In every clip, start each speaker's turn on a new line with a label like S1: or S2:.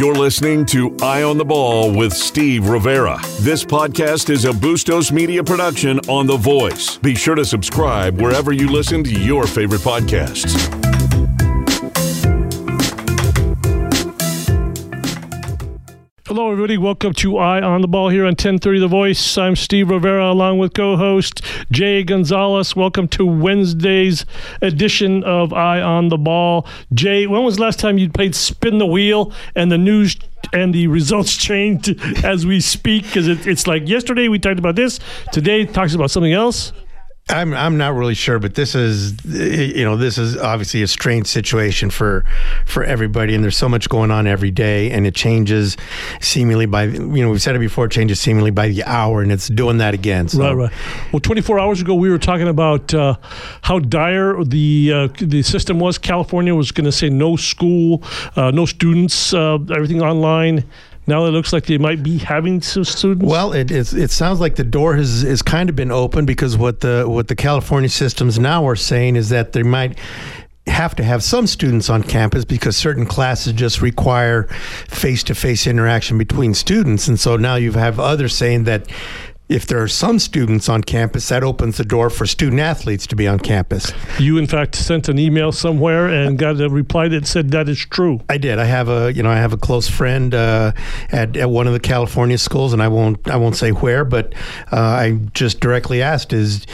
S1: You're listening to Eye on the Ball with Steve Rivera. This podcast is a Bustos Media production on The Voice. Be sure to subscribe wherever you listen to your favorite podcasts.
S2: Hello, everybody. Welcome to Eye on the Ball here on 1030 The Voice. I'm Steve Rivera along with co host Jay Gonzalez. Welcome to Wednesday's edition of Eye on the Ball. Jay, when was the last time you played Spin the Wheel and the news and the results changed as we speak? Because it, it's like yesterday we talked about this, today talks about something else.
S3: I'm I'm not really sure, but this is you know this is obviously a strange situation for for everybody, and there's so much going on every day, and it changes seemingly by you know we've said it before, it changes seemingly by the hour, and it's doing that again. So.
S2: Right, right. Well, 24 hours ago, we were talking about uh, how dire the uh, the system was. California was going to say no school, uh, no students, uh, everything online. Now it looks like they might be having some students.
S3: Well, it it sounds like the door has is kind of been open because what the what the California systems now are saying is that they might have to have some students on campus because certain classes just require face-to-face interaction between students and so now you have others saying that if there are some students on campus, that opens the door for student athletes to be on campus.
S2: You, in fact, sent an email somewhere and got a reply that said that is true.
S3: I did. I have a, you know, I have a close friend uh, at, at one of the California schools, and I won't, I won't say where, but uh, I just directly asked is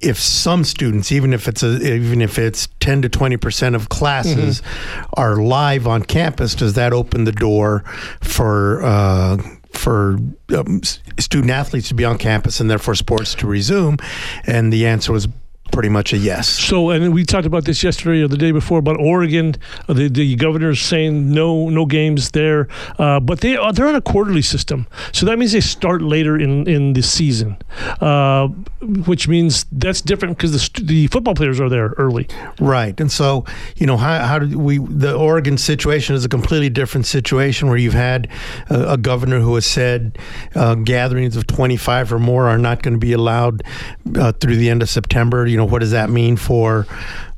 S3: if some students, even if it's a, even if it's ten to twenty percent of classes, mm-hmm. are live on campus, does that open the door for uh, for um, student athletes to be on campus and therefore sports to resume? And the answer was pretty much a yes.
S2: So, and we talked about this yesterday or the day before about Oregon. Uh, the, the governor's saying no no games there, uh, but they are, they're on a quarterly system, so that means they start later in in the season, uh, which means that's different because the the football players are there early.
S3: Right, and so you know how how do we the Oregon situation is a completely different situation where you've had a, a governor who has said uh, gatherings of twenty five or more are not going to be allowed uh, through the end of September. You know what does that mean for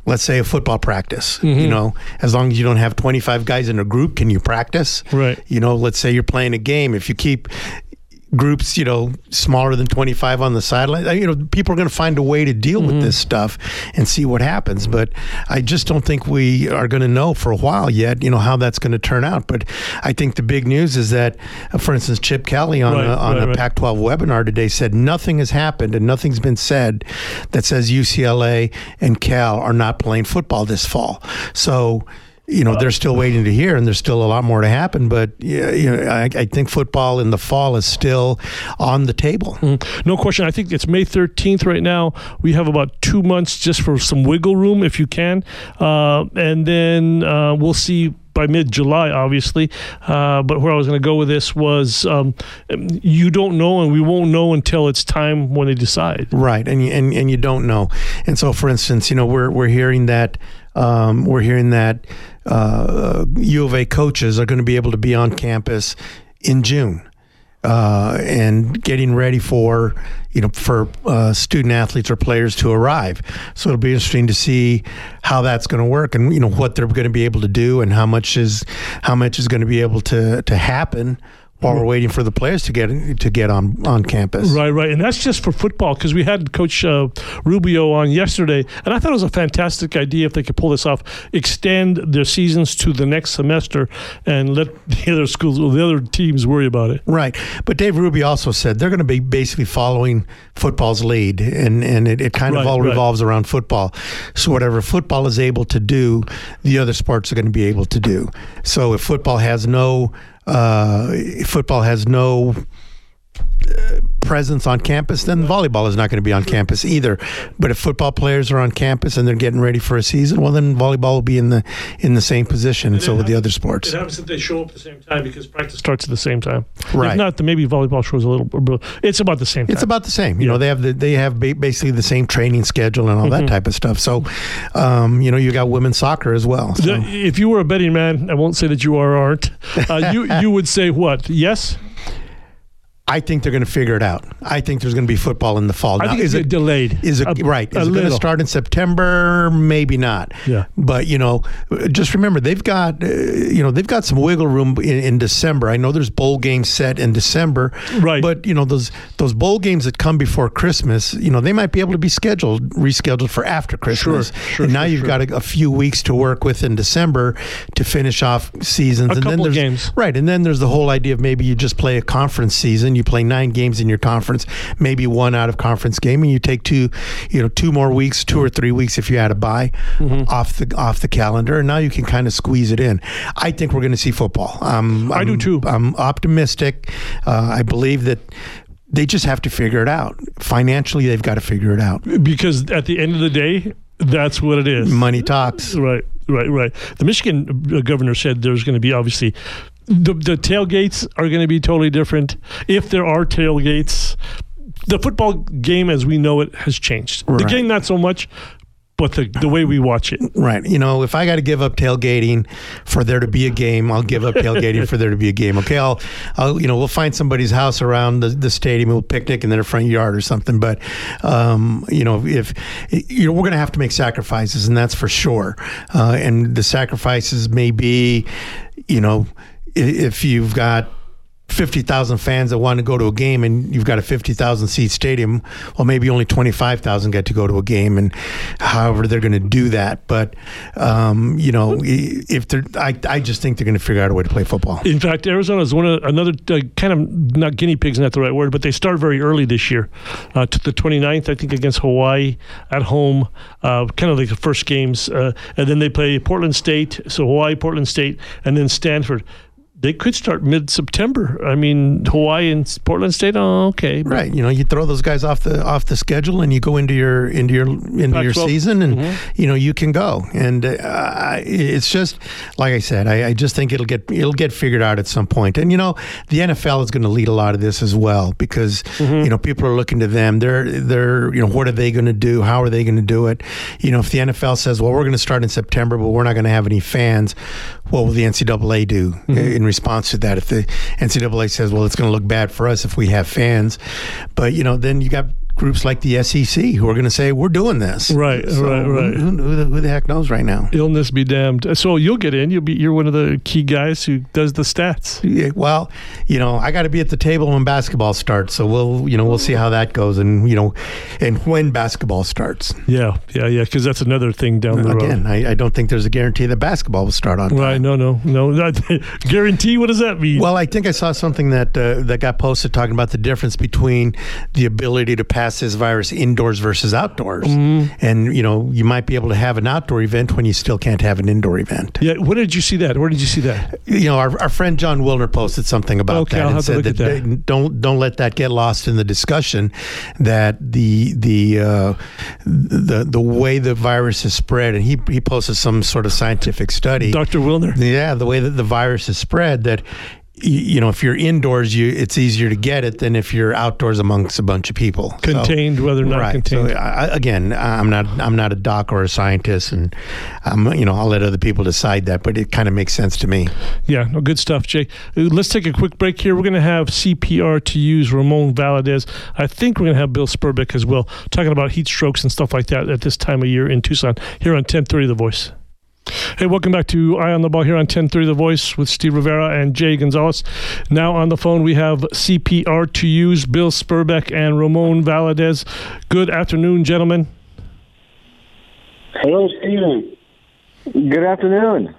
S3: let's say a football practice? Mm-hmm. you know as long as you don't have 25 guys in a group can you practice?
S2: Right.
S3: You know let's say you're playing a game if you keep groups, you know, smaller than 25 on the sideline. You know, people are going to find a way to deal mm-hmm. with this stuff and see what happens. But I just don't think we are going to know for a while yet, you know, how that's going to turn out. But I think the big news is that, uh, for instance, Chip Kelly on, right, a, on right, a right. Pac 12 webinar today said nothing has happened and nothing's been said that says UCLA and Cal are not playing football this fall. So, you know they're still waiting to hear, and there's still a lot more to happen. But yeah, you know, I, I think football in the fall is still on the table.
S2: Mm, no question. I think it's May 13th right now. We have about two months just for some wiggle room, if you can, uh, and then uh, we'll see by mid July, obviously. Uh, but where I was going to go with this was um, you don't know, and we won't know until it's time when they decide.
S3: Right, and you, and and you don't know. And so, for instance, you know, we're we're hearing that um, we're hearing that uh, U of A coaches are going to be able to be on campus in June. Uh, and getting ready for you know for uh, student athletes or players to arrive. So it'll be interesting to see how that's going to work and you know what they're going to be able to do and how much is how much is going to be able to to happen while we're waiting for the players to get to get on on campus.
S2: Right, right, and that's just for football because we had Coach uh, Rubio on yesterday, and I thought it was a fantastic idea if they could pull this off, extend their seasons to the next semester, and let the other schools, the other teams, worry about it.
S3: Right, but Dave Rubio also said they're going to be basically following football's lead, and and it, it kind of right, all right. revolves around football. So whatever football is able to do, the other sports are going to be able to do. So if football has no Uh, football has no presence on campus, then volleyball is not going to be on campus either. But if football players are on campus and they're getting ready for a season, well, then volleyball will be in the in the same position, and so will the other sports.
S2: It happens that they show up at the same time because practice starts at the same time.
S3: Right.
S2: If not, then maybe volleyball shows a little. It's about the same. Time.
S3: It's about the same. You yeah. know, they have the, they have basically the same training schedule and all mm-hmm. that type of stuff. So, um, you know, you got women's soccer as well. So.
S2: If you were a betting man, I won't say that you are aren't. Uh, you you would say what? Yes.
S3: I think they're going to figure it out. I think there's going to be football in the fall.
S2: I
S3: Now,
S2: think
S3: is
S2: it's
S3: it
S2: delayed.
S3: Is it
S2: A-
S3: right? Is it going to start in September? Maybe not.
S2: Yeah.
S3: But you know, just remember they've got uh, you know they've got some wiggle room in, in December. I know there's bowl games set in December.
S2: Right.
S3: But you know those those bowl games that come before Christmas, you know they might be able to be scheduled rescheduled for after Christmas.
S2: sure, sure
S3: and now
S2: sure,
S3: you've
S2: sure.
S3: got a, a few weeks to work with in December to finish off seasons.
S2: A
S3: and
S2: couple of
S3: there's
S2: games.
S3: right, and then there's the whole idea of maybe you just play a conference season. You play nine games in your conference, maybe one out of conference game, and you take two, you know, two more weeks, two or three weeks if you had a bye
S2: Mm-hmm.
S3: off the off the calendar, and now you can kind of squeeze it in. I think we're going to see football. Um,
S2: I do too.
S3: I'm optimistic. Uh, I believe that. They just have to figure it out. Financially, they've got to figure it out.
S2: because at the end of the day, that's what it is.
S3: Money talks.
S2: Right, right, right. The Michigan uh, governor said there's going to be obviously the, the tailgates are going to be totally different. If there are tailgates, the football game as we know it has changed. The game not so much, but the the way we watch it.
S3: Right. You know, if I got to give up tailgating for there to be a game, I'll give up tailgating for there to be a game. Okay. I'll, I'll, you know, we'll find somebody's house around the, the stadium, we'll picnic in their front yard or something. But, um, you know, if, you know, we're going to have to make sacrifices, and that's for sure. Uh, and the sacrifices may be, you know, if you've got 50,000 fans that want to go to a game and you've got a 50,000 seat stadium, well, maybe only 25,000 get to go to a game and however they're going to do that. But, um, you know, if they're, I, I just think they're going to figure out a way to play football.
S2: In fact, Arizona is one of another uh, kind of not guinea pigs, not the right word, but they start very early this year. Uh, to the 29th, I think, against Hawaii at home, uh, kind of like the first games, uh, and then they play Portland State, so Hawaii, Portland State, and then Stanford. They could start mid-September. I mean, Hawaii and Portland State. Oh, okay, but
S3: Right, you know, you throw those guys off the off the schedule, and you go into your into your into your
S2: Pac-12.
S3: season, and mm-hmm. you know you can go. And uh, it's just like I said, I, I just think it'll get it'll get figured out at some point. And you know, the NFL is going to lead a lot of this as well because mm-hmm. you know people are looking to them. They're they're you know what are they going to do? How are they going to do it? You know, if the NFL says, well, we're going to start in September, but we're not going to have any fans, what will the NCAA do mm-hmm. in response to that? If the NCAA says, well, it's going to look bad for us if we have fans, but you know, then you got groups like the SEC who are going to say, we're doing this.
S2: Right, right, right.
S3: Who, who, the, who the heck knows right now?
S2: illness be damned. So you'll get in. You'll be. You're one of the key guys who does the stats.
S3: Yeah, well, you know, I got to be at the table when basketball starts, so we'll, you know, we'll see how that goes, and you know, and when basketball starts.
S2: Yeah, yeah, yeah. Because that's another thing down the road.
S3: Again, I, I don't think there's a guarantee that basketball will start on time.
S2: Right? No, no, no. Not, guarantee. What does that mean?
S3: Well, I think I saw something that uh, that got posted talking about the difference between the ability to pass this virus indoors versus outdoors,
S2: Mm-hmm.
S3: and you know, you might be able to have an outdoor event when you still can't have an indoor event.
S2: yeah. Where did you see that? Where did you see that?
S3: You know, our, our friend Jon Wilner posted something about
S2: Okay,
S3: that
S2: I'll
S3: and said that,
S2: at that.
S3: they- don't don't let that get lost in the discussion that the the uh, the the way the virus is spread, and he he posted some sort of scientific study.
S2: Dr. Wilner.
S3: Yeah, the way that the virus is spread, that you know, if you're indoors, you it's easier to get it than if you're outdoors amongst a bunch of people. So-
S2: Contained, whether or not
S3: right.
S2: contained.
S3: So I, again, I'm not I'm not a doc or a scientist, and I'm you know I'll let other people decide that, but it kind of makes sense to me.
S2: Yeah, no, good stuff, Jay. Uh, Let's take a quick break here. We're going to have CPR to use Ramon Valadez. I think we're going to have Bill Spurbeck as well, talking about heat strokes and stuff like that at this time of year in Tucson, here on 1030 The Voice. Hey, welcome back to Eye on the Ball here on 1030 The Voice with Steve Rivera and Jay Gonzalez. Now on the phone, we have CPR to use Bill Spurbeck and Ramon Valadez. Good afternoon, gentlemen.
S4: Hello, Steven. Good afternoon.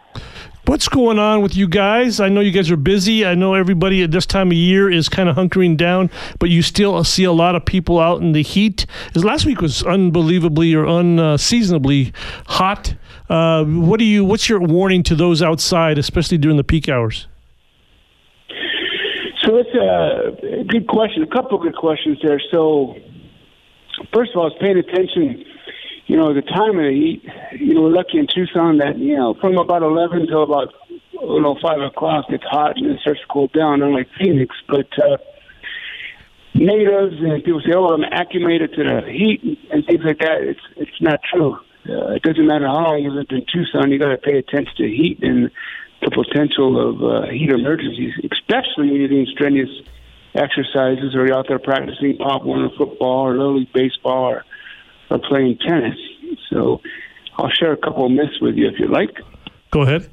S2: What's going on with you guys? I know you guys are busy. I know everybody at this time of year is kind of hunkering down, but you still see a lot of people out in the heat. As last week was unbelievably or unseasonably hot. Uh, what do you? What's your warning to those outside, especially during the peak hours?
S4: So it's a good question. A couple of good questions there. So, first of all, I was paying attention. You know, the time of the heat. You know, we're lucky in Tucson that you know from about eleven till about you know five o'clock it's hot and it starts to cool down, unlike Phoenix. But uh, natives and people say, "Oh, I'm acclimated to the heat and things like that." It's it's not true. Uh, it doesn't matter how long you lived in Tucson. You got to pay attention to heat and the potential of uh, heat emergencies, especially when you're doing strenuous exercises, or you're out there practicing Pop Warner football or Little League baseball or, or playing tennis. So I'll share a couple of myths with you if you like.
S2: Go ahead.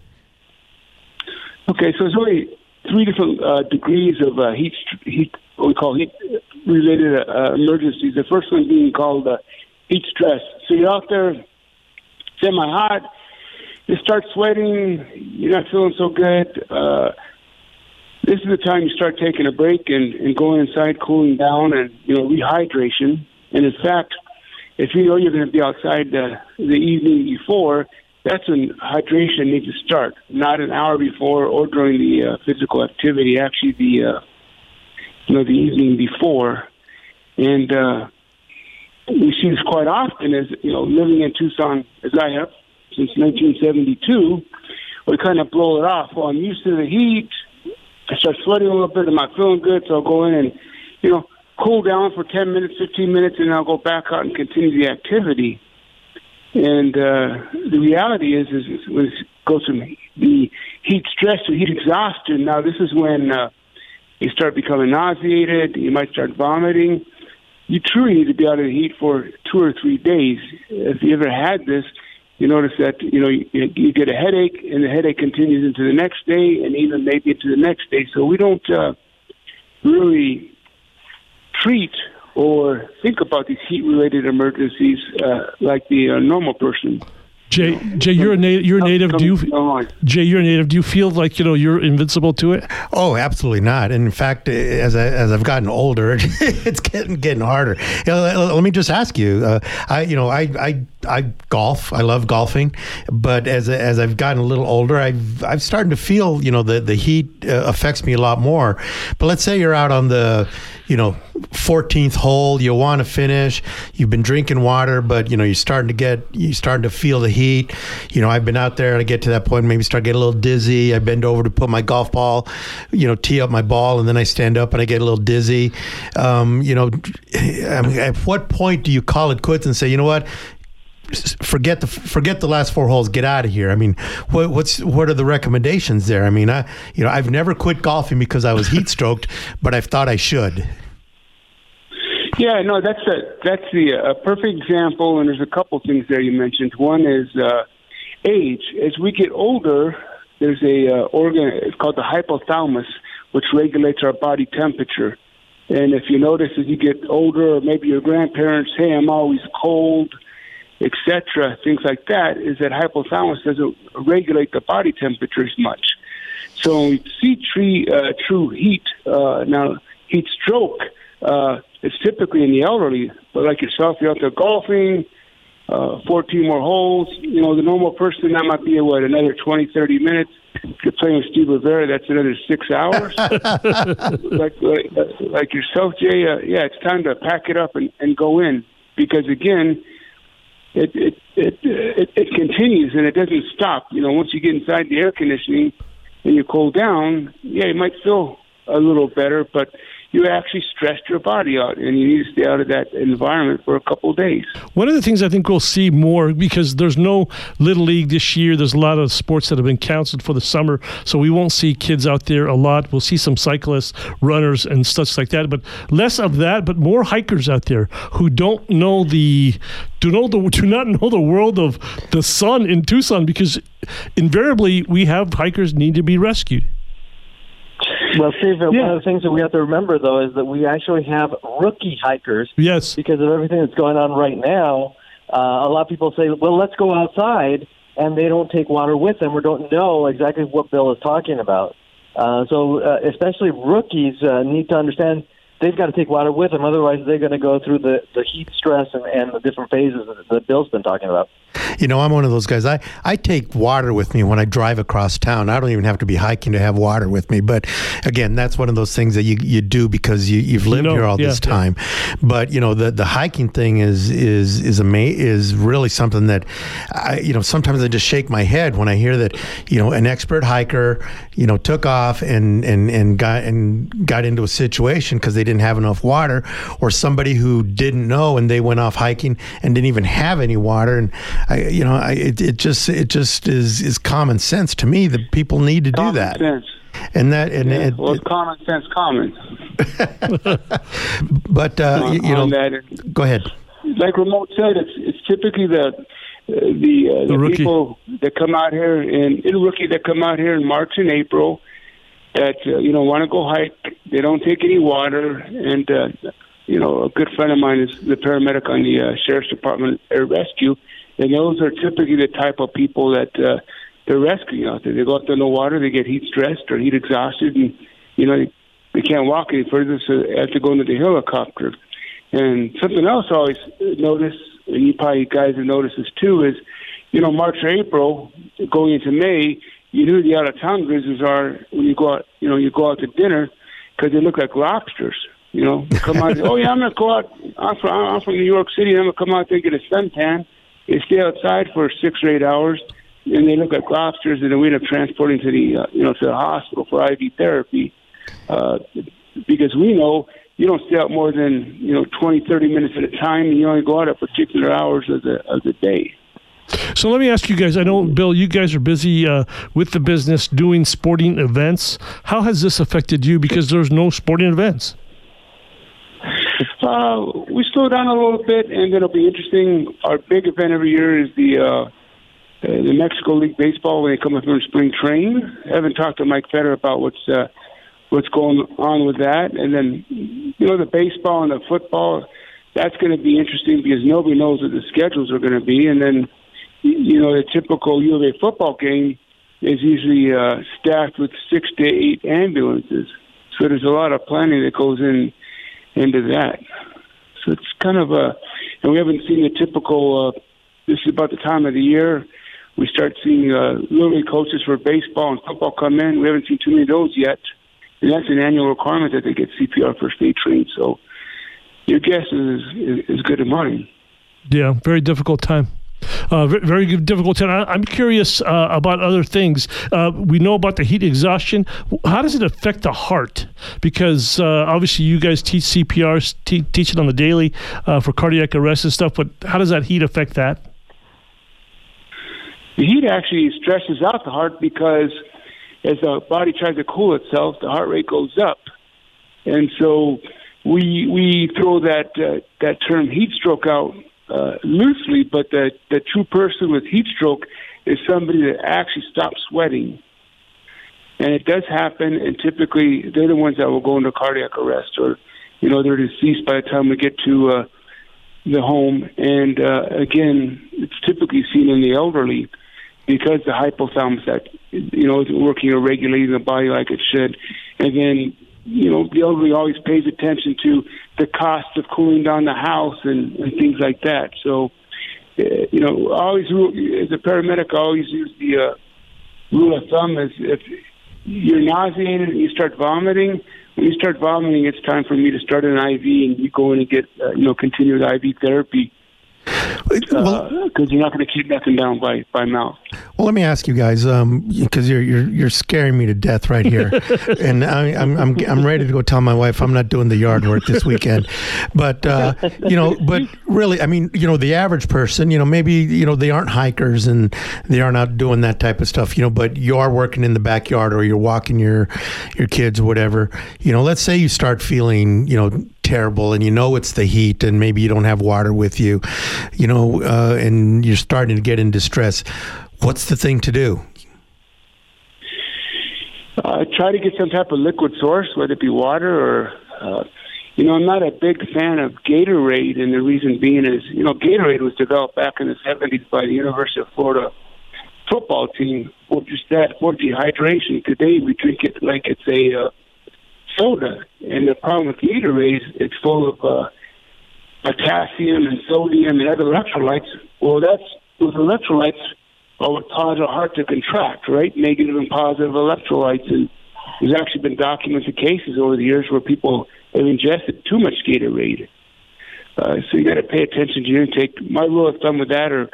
S4: Okay, so there's only three different uh, degrees of uh, heat, heat, what we call heat related uh, emergencies. The first one being called uh, heat stress. So you're out there semi hot, you start sweating, you're not feeling so good. Uh, this is the time you start taking a break and, and going inside, cooling down, and you know rehydration. And in fact, if you know you're going to be outside the, the evening before, that's when hydration needs to start, not an hour before or during the uh, physical activity. Actually, the uh, you know the evening before, and uh, we see this quite often. As you know, living in Tucson as I have since 1972, we kind of blow it off. Well, I'm used to the heat. I start sweating a little bit. I'm not feeling good, so I'll go in and you know cool down for 10 minutes, 15 minutes, and I'll go back out and continue the activity. And uh, the reality is, is, is when it goes from the heat stress to heat exhaustion, now this is when uh, you start becoming nauseated, you might start vomiting. You truly need to be out of the heat for two or three days. If you ever had this, you notice that you know you, you get a headache, and the headache continues into the next day, and even maybe into the next day. So we don't uh, really treat or think about these heat-related emergencies uh, like the uh, normal person.
S2: Jay, Jay, you're a native. You're a native. Do you, Jay, you're a native. Do you feel like you know you're invincible to it?
S3: Oh, absolutely not. And in fact, as I, as I've gotten older, it's getting getting harder. You know, let me just ask you. Uh, I you know I I I golf. I love golfing, but as as I've gotten a little older, I've I've started to feel you know the the heat uh, affects me a lot more. But let's say you're out on the you know 14th hole you want to finish you've been drinking water but you know you're starting to get you starting to feel the heat. You know i've been out there and i get to that point maybe start getting a little dizzy. I bend over to put my golf ball you know tee up my ball and then i stand up and i get a little dizzy. Um, you know at what point do you call it quits and say you know what forget the forget the last four holes. Get out of here. I mean, what, what's what are the recommendations there? I mean, I you know I've never quit golfing because I was heat stroked, but I've thought I should.
S4: Yeah, no, that's a that's the a perfect example, and there's a couple things there you mentioned. One is uh, age. As we get older, there's a uh, organ. It's called the hypothalamus, which regulates our body temperature. And if you notice as you get older, or maybe your grandparents, hey, I'm always cold etc., things like that, is that hypothalamus doesn't regulate the body temperature as much. So when we see tree, uh, true heat, uh, now heat stroke uh, is typically in the elderly, but like yourself, you're out there golfing, uh, 14 more holes. You know, the normal person, that might be, what, another 20, 30 minutes. If you're playing with Steve Rivera, that's another six hours. like, like, like yourself, Jay, uh, yeah, it's time to pack it up and, and go in. Because again, it it, it it it continues and it doesn't stop. You know, once you get inside the air conditioning and you cool down, yeah, you might feel a little better, but you actually stressed your body out and you need to stay out of that environment for a couple days.
S2: One of the things I think we'll see more because there's no Little League this year, there's a lot of sports that have been canceled for the summer, so we won't see kids out there a lot. We'll see some cyclists, runners, and such like that, but less of that, but more hikers out there who don't know the do know the do not know the world of the sun in Tucson because invariably we have hikers need to be rescued.
S5: Well, Steve, yeah. one of the things that we have to remember, though, is that we actually have rookie hikers.
S2: Yes.
S5: Because of everything that's going on right now, uh, a lot of people say, well, let's go outside, and they don't take water with them or don't know exactly what Bill is talking about. Uh, so, uh, especially rookies uh, need to understand they've got to take water with them. Otherwise, they're going to go through the, the heat stress and, and the different phases that Bill's been talking about.
S3: You know, I'm one of those guys. I, I take water with me when I drive across town. I don't even have to be hiking to have water with me. But again, that's one of those things that you, you do because you, you've lived you know, here all yeah, this time. Yeah. But you know, the, the hiking thing is is is ama- is really something that I you know sometimes I just shake my head when I hear that you know an expert hiker you know took off and and and got and got into a situation because they didn't have enough water, or somebody who didn't know and they went off hiking and didn't even have any water and I, you know, I, it, it just it just is is common sense to me that people need to
S4: common
S3: do that.
S4: Sense.
S3: And that and
S4: yeah,
S3: it,
S4: well, it's common sense, common.
S3: but uh,
S4: on,
S3: you, you know,
S4: that.
S3: Go ahead.
S4: like Ramon said, it's it's typically the uh, the, uh,
S2: The
S4: the, people that come out here and the rookie that come out here in March and April that uh, you know want to go hike. They don't take any water, and uh, you know a good friend of mine is the paramedic on the uh, sheriff's department air rescue, and those are typically the type of people that uh, they're rescuing out there. They go out there the water, they get heat stressed or heat exhausted, and you know they, they can't walk any further, so they have to go into the helicopter. And something else I always notice, and you probably guys have noticed this too, is you know March or April going into May, you know who the out of town grizzlies are when you go out. You know you go out to dinner because they look like lobsters. You know, come out. oh yeah, I'm gonna go out. I'm from I'm from New York City. I'm gonna come out there and get a suntan. They stay outside for six or eight hours, and they look like lobsters, and then we end up transporting to the uh, you know to the hospital for IV therapy. Uh, because we know you don't stay out more than you know 20, 30 minutes at a time, and you only go out at particular hours of the of the day.
S2: So let me ask you guys. I know, Bill, you guys are busy uh, with the business doing sporting events. How has this affected you? Because there's no sporting events.
S4: Uh, we slow down a little bit, and it'll be interesting. Our big event every year is the uh, uh, the Mexico League baseball when they come up in spring training. I haven't talked to Mike Feder about what's uh, what's going on with that, and then you know the baseball and the football. That's going to be interesting because nobody knows what the schedules are going to be, and then you know the typical U of A football game is usually uh, staffed with six to eight ambulances. So there's a lot of planning that goes in into that. So it's kind of a, and we haven't seen the typical. Uh, this is about the time of the year we start seeing uh, little coaches for baseball and football come in. We haven't seen too many of those yet, and that's an annual requirement that they get CPR first aid trained. So your guess is is, is good as mine.
S2: Yeah, very difficult time. Uh, very difficult. I, I'm curious uh, about other things. Uh, we know about the heat exhaustion. How does it affect the heart? Because uh, obviously you guys teach CPR, te- teach it on the daily uh, for cardiac arrest and stuff. But how does that heat affect that?
S4: The heat actually stresses out the heart because as the body tries to cool itself, the heart rate goes up, and so we we throw that uh, that term heat stroke out uh, loosely, but the the true person with heat stroke is somebody that actually stops sweating, and it does happen. And typically, they're the ones that will go into cardiac arrest, or you know they're deceased by the time we get to uh, the home. And uh, again, it's typically seen in the elderly because the hypothalamus that you know isn't working or regulating the body like it should. And then you know the elderly always pays attention to the cost of cooling down the house and, and things like that. So uh, you know, I always as a paramedic, I always use the uh, rule of thumb is if you're nauseated and you start vomiting. When you start vomiting, it's time for me to start an IV, and you go in and get, uh, you know, continued IV therapy
S3: well,
S4: because you're not going to keep nothing down by by mouth.
S3: Well, let me ask you guys, because you're you're you're scaring me to death right here, and I, I'm I'm I'm ready to go tell my wife I'm not doing the yard work this weekend. But uh, you know, but really, I mean, you know, the average person, you know, maybe you know they aren't hikers and they aren't out doing that type of stuff, you know, but you are working in the backyard or you're walking your your kids, whatever. You know, let's say you start feeling, you know terrible and you know it's the heat and maybe you don't have water with you you know uh, and you're starting to get in distress what's the thing to do
S4: Uh, try to get some type of liquid source, whether it be water or, uh, you know, I'm not a big fan of Gatorade, and the reason being is, you know, Gatorade was developed back in the 70s by the University of Florida football team for just that, for dehydration. Today we drink it like it's a uh, soda, and the problem with Gatorade is it's full of uh, potassium and sodium and other electrolytes. Well, that's those electrolytes are what cause our heart to contract, right? Negative and positive electrolytes. And there's actually been documented cases over the years where people have ingested too much Gatorade. Uh, so you got to pay attention to your intake. My rule of thumb with that or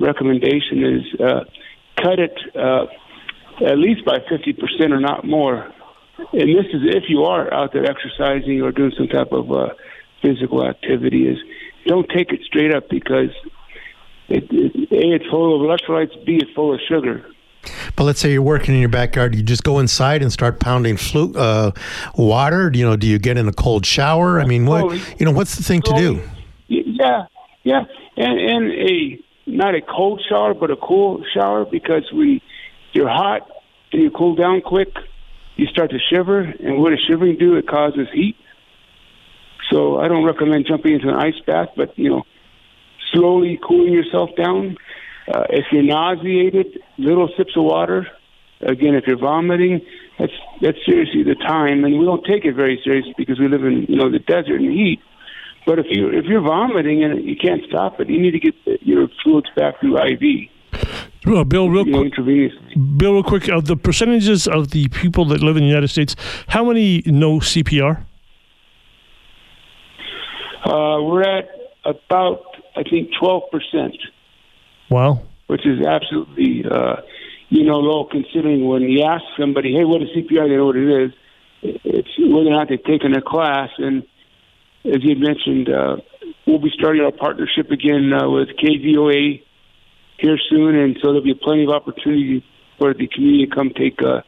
S4: recommendation is uh, cut it uh, at least by 50% or not more. And this is if you are out there exercising or doing some type of uh, physical activity. Is don't take it straight up because it, it, a it's full of electrolytes, b it's full of sugar.
S3: But let's say you're working in your backyard. You just go inside and start pounding flu- uh, water. You know, do you get in a cold shower? I mean, what you know, what's the thing to do?
S4: Yeah, yeah, and and a not a cold shower, but a cool shower because we you're hot and you cool down quick, you start to shiver, and what does shivering do? It causes heat. So I don't recommend jumping into an ice bath, but you know, slowly cooling yourself down. Uh, if you're nauseated, little sips of water. Again, if you're vomiting, that's that's seriously the time, and we don't take it very seriously because we live in you know the desert and heat. But if you if you're vomiting and you can't stop it, you need to get your fluids back through IV,
S2: Well, Bill, real
S4: you know,
S2: quick. Bill, real quick, of the percentages of the people that live in the United States, how many know CPR?
S4: Uh, we're at about I think twelve percent,
S2: Wow.
S4: which is absolutely uh, you know low considering when you ask somebody, hey, what is CPR? They know what it is. It's whether or not they've taken a class, and as you mentioned, uh, we'll be starting our partnership again uh, with KVOA here soon, and so there'll be plenty of opportunity for the community to come take, uh,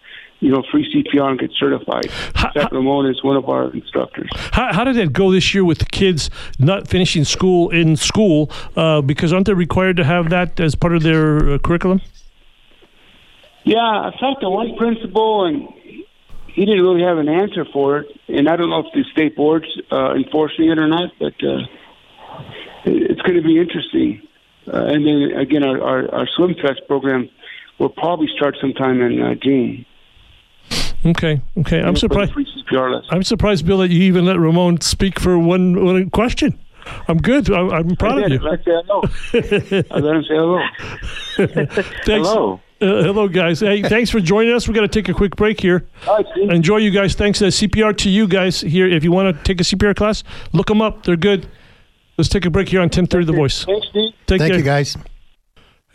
S4: you know, free CPR and get certified. Zach Ramon is one of our instructors.
S2: How, how did that go this year with the kids not finishing school in school? Uh, because aren't they required to have that as part of their uh, curriculum?
S4: Yeah, I talked to one principal, and he didn't really have an answer for it. And I don't know if the state board's uh, enforcing it or not, but uh, it's going to be interesting. Uh, and then again, our, our, our swim fest program will probably start sometime in uh, June.
S2: Okay, okay. I'm surprised.
S4: Free CPR lesson.
S2: I'm surprised, Bill, that you even let Ramon speak for one, one question. I'm good. I, I'm proud of you.
S4: I say hello. I let him say hello.
S2: Thanks.
S5: Hello.
S2: Uh, hello, guys. Hey, thanks for joining us. we got to take a quick break here.
S4: All right, Steve.
S2: Enjoy, you guys. Thanks. Uh, CPR to you guys here. If you want to take a CPR class, look them up. They're good. Let's take a break here on 1030 The Voice.
S4: Thanks, Steve.
S2: Take
S3: Thank
S2: care.
S3: you, guys.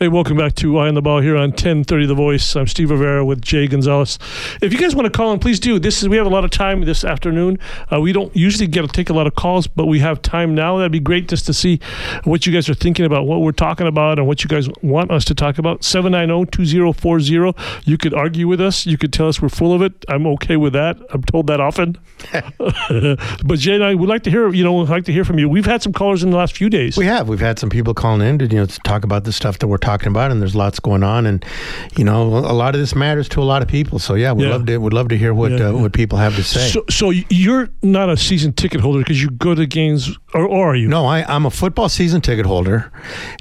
S2: Hey, welcome back to Eye on the Ball here on 1030 The Voice. I'm Steve Rivera with Jay Gonzalez. If you guys want to call in, please do. This is we have a lot of time this afternoon. Uh, we don't usually get to take a lot of calls, but we have time now. That'd be great just to see what you guys are thinking about, what we're talking about, and what you guys want us to talk about. 790-2040. You could argue with us. You could tell us we're full of it. I'm okay with that. I'm told that often. but Jay and I would like to hear, you know, would like to hear from you. We've had some callers in the last few days.
S3: We have. We've had some people calling in to you know to talk about the stuff that we're talking about, and there's lots going on, and you know a lot of this matters to a lot of people. So yeah, we'd
S2: Yeah.
S3: love to would love to hear what
S2: Yeah,
S3: uh, what people have to say.
S2: So, so you're not a season ticket holder because you go to games, or, or are you?
S3: no, I, I'm a football season ticket holder,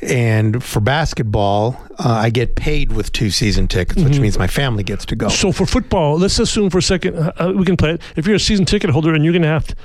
S3: and for basketball, uh, I get paid with two season tickets,
S2: Mm-hmm.
S3: which means my family gets to go.
S2: So for football, let's assume for a second uh, uh, we can play it. If you're a season ticket holder and you're going to have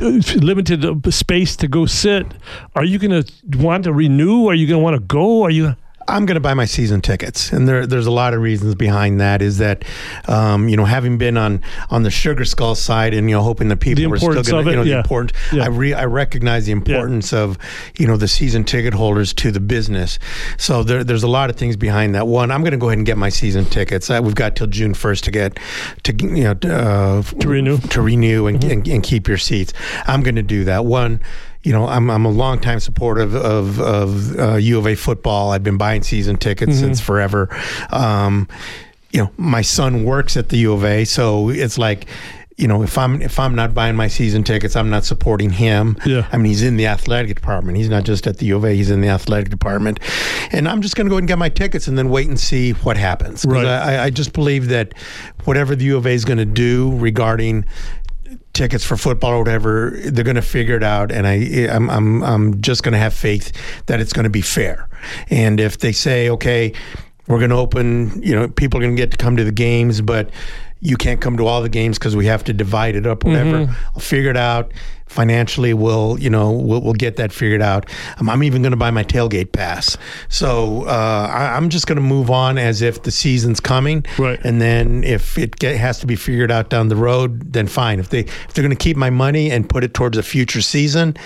S2: uh, limited uh, space to go sit, are you going to want to renew? Are you going to want to go? Are you?
S3: I'm going to buy my season tickets, and there, there's a lot of reasons behind that. Is that, um, you know, having been on on the Sugar Skull side, and you know, hoping that people were still going to, you know,
S2: yeah.
S3: the important.
S2: Yeah.
S3: I re, I recognize the importance of, you know, the season ticket holders to the business. So there, there's a lot of things behind that. One, I'm going to go ahead and get my season tickets. Uh, we've got till June 1st to get to you know uh,
S2: To renew.
S3: to renew and, and, and keep your seats. I'm going to do that. One, you know, I'm, I'm a longtime supporter of, of, of uh, U of A football. I've been buying season tickets since forever. Um, you know, my son works at the U of A, so it's like, you know, if I'm if I'm not buying my season tickets, I'm not supporting him.
S2: Yeah.
S3: I mean, he's in the athletic department. He's not just at the U of A. He's in the athletic department, and I'm just going to go ahead and get my tickets and then wait and see what happens.
S2: Right.
S3: I, I just believe that whatever the U of A is going to do regarding tickets for football or whatever, they're going to figure it out. And I, I'm, I'm, I'm just going to have faith that it's going to be fair. And if they say, okay, we're going to open, you know, people are going to get to come to the games, but you can't come to all the games because we have to divide it up, whatever. I'll figure it out. Financially, we'll, you know, we'll, we'll get that figured out. Um, I'm even going to buy my tailgate pass. So uh, I, I'm just going to move on as if the season's coming.
S2: Right.
S3: And then if it get, has to be figured out down the road, then fine. If they if they're going to keep my money and put it towards a future season,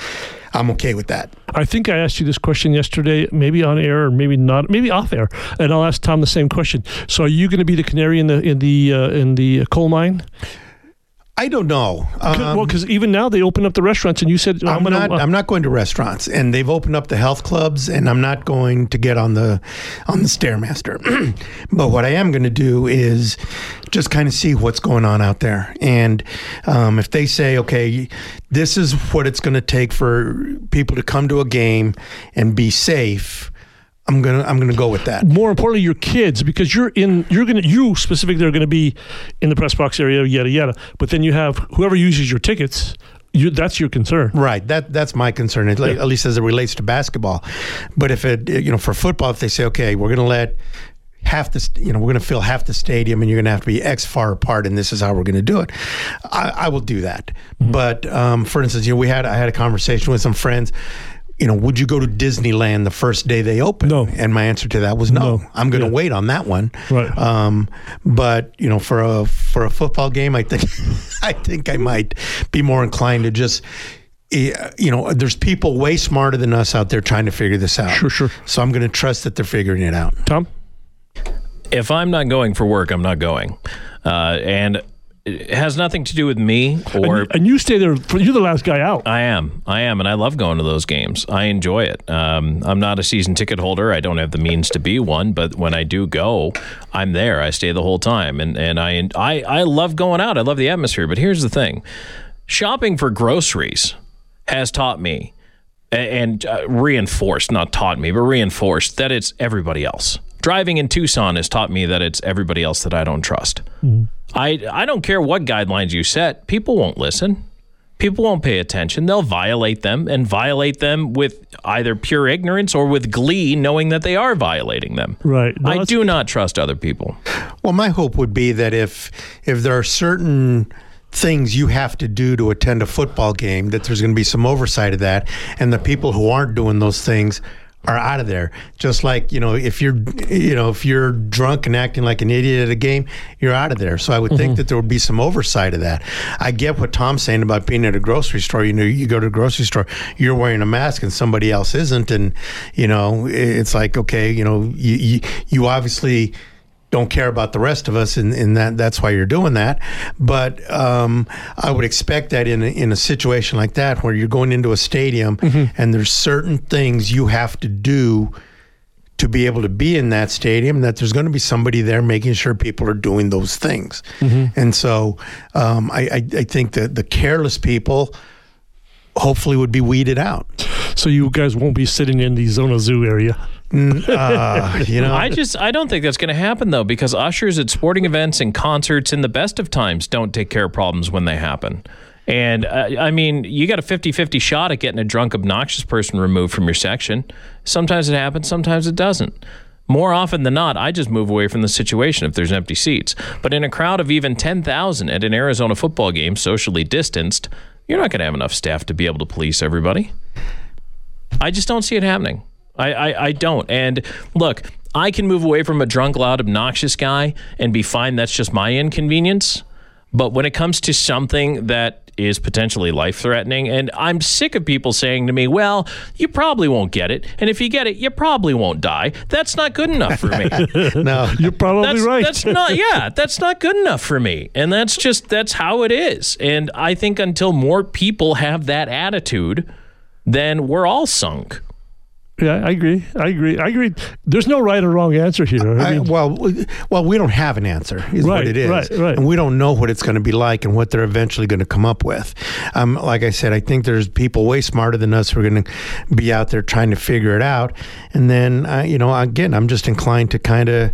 S3: I'm okay with that.
S2: I think I asked you this question yesterday, maybe on air or maybe not, maybe off air, and I'll ask Tom the same question. So, are you going to be the canary in the in the uh, in the coal mine?
S3: I don't know. Um,
S2: well, because even now they open up the restaurants, and you said
S3: I'm,
S2: gonna,
S3: not.
S2: uh,
S3: I'm not going to restaurants, and they've opened up the health clubs, and I'm not going to get on the on the stairmaster. but what I am going to do is just kind of see what's going on out there, and um, if they say, okay, this is what it's going to take for people to come to a game and be safe. I'm gonna I'm gonna go with that.
S2: more importantly, your kids, because you're in, you're gonna, you specifically are gonna be in the press box area, yada yada. But then you have whoever uses your tickets. You, that's your concern.
S3: Right. That that's my concern, at, at least as it relates to basketball. But if it, you know, for football, if they say, okay, we're going to let half the, you know, we're going to fill half the stadium, and you're going to have to be X far apart, and this is how we're going to do it, I, I will do that. But um, for instance, you know, we had I had a conversation with some friends. You know, would you go to Disneyland the first day they open?
S2: No.
S3: And my answer to that was no.
S2: No.
S3: I'm going to
S2: Yeah.
S3: wait on that one.
S2: Right.
S3: Um, but you know, for a for a football game, I think I think I might be more inclined to just. eh, You know, there's people way smarter than us out there trying to figure this out.
S2: Sure, sure.
S3: So I'm going to trust that they're figuring it out.
S2: Tom,
S6: if I'm not going for work, I'm not going. Uh, and it has nothing to do with me or
S2: and, and you stay there. For, you're the last guy out.
S6: I am. I am. And I love going to those games. I enjoy it. Um, I'm not a season ticket holder. I don't have the means to be one. But when I do go, I'm there. I stay the whole time. And, and I, I, I love going out. I love the atmosphere. But here's the thing shopping for groceries has taught me and uh, reinforced, not taught me, but reinforced that it's everybody else. Driving in Tucson has taught me that it's everybody else that I don't trust. I I don't care what guidelines you set, people won't listen. People won't pay attention. They'll violate them and violate them with either pure ignorance or with glee, knowing that they are violating them.
S2: Right. No,
S6: I do not trust other people.
S3: Well, my hope would be that if if there are certain things you have to do to attend a football game, that there's going to be some oversight of that, and the people who aren't doing those things are out of there. Just like you know, if you're you know if you're drunk and acting like an idiot at a game, you're out of there. So I would think mm-hmm. that there would be some oversight of that. I get what Tom's saying about being at a grocery store. You know, you go to a grocery store, you're wearing a mask and somebody else isn't, and you know, it's like okay, you know, you you, you obviously don't care about the rest of us, and, and that that's why you're doing that. But um, I would expect that in a, in a situation like that, where you're going into a stadium and there's certain things you have to do to be able to be in that stadium, that there's going to be somebody there making sure people are doing those things. And so um, I, I, I think that the careless people hopefully would be weeded out.
S2: So you guys won't be sitting in the Zona Zoo area.
S3: Uh, you know,
S6: I just I don't think that's going to happen though because ushers at sporting events and concerts in the best of times don't take care of problems when they happen. And uh, I mean, you got a 50-50 shot at getting a drunk obnoxious person removed from your section. Sometimes it happens, sometimes it doesn't. More often than not, I just move away from the situation if there's empty seats. But in a crowd of even 10,000 at an Arizona football game, socially distanced, you're not going to have enough staff to be able to police everybody. I just don't see it happening. I, I, I don't. And look, I can move away from a drunk, loud, obnoxious guy and be fine. That's just my inconvenience. But when it comes to something that is potentially life threatening, and I'm sick of people saying to me, well, you probably won't get it. And if you get it, you probably won't die. That's not good enough for me.
S3: no,
S2: You're probably
S6: That's,
S2: right.
S6: that's not, yeah, that's not good enough for me. And that's just, that's how it is. And I think until more people have that attitude, then we're all sunk.
S2: Yeah, I agree. I agree. I agree. There's no right or wrong answer here. I
S3: I, well, we- well, we don't have an answer, is
S2: Right,
S3: what it is,
S2: right, right.
S3: and we don't know what it's going to be like and what they're eventually going to come up with. Um, like I said, I think there's people way smarter than us who are going to be out there trying to figure it out. And then, uh, you know, again, I'm just inclined to kind of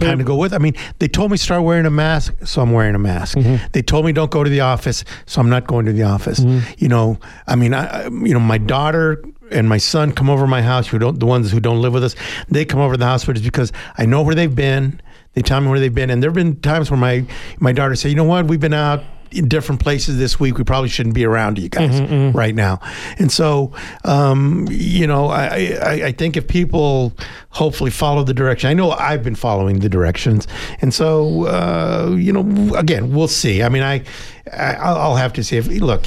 S3: kind of go with. I mean, they told me start wearing a mask, so I'm wearing a mask.
S2: Mm-hmm.
S3: They told me don't go to the office, so I'm not going to the office. You know, I mean, I- you know, my daughter and my son come over my house who don't the ones who don't live with us they come over to the house but it's because i know where they've been. They tell me where they've been. And there have been times where my my daughter said you know what? We've been out in different places this week. We probably shouldn't be around you guys right now. And so um, you know I, I i think if people hopefully follow the direction i know i've been following the directions. And so uh, you know again we'll see. I mean i, I i'll I'll have to see if look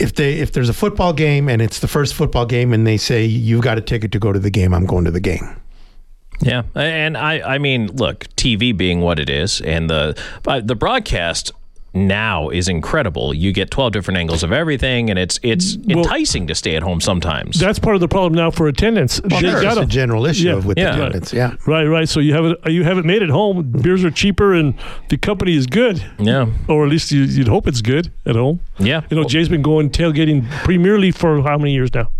S3: if they if there's a football game and it's the first football game and they say you've got a ticket to go to the game, I'm going to the game.
S6: Yeah, and I, I mean, look, TV being what it is, and the the broadcast now is incredible. You get 12 different angles of everything and it's it's enticing to stay at home sometimes.
S2: That's part of the problem now for attendance. They
S3: Sure, it's a general issue
S2: Yeah.
S3: with
S6: Yeah.
S3: attendance. Yeah.
S2: Right, right. So you have it. You have it made at home. Beers are cheaper, and the company is good,
S6: yeah.
S2: or at least you, you'd hope it's good at home.
S6: Yeah.
S2: You know, Jay's been going tailgating Premier League for how many years now?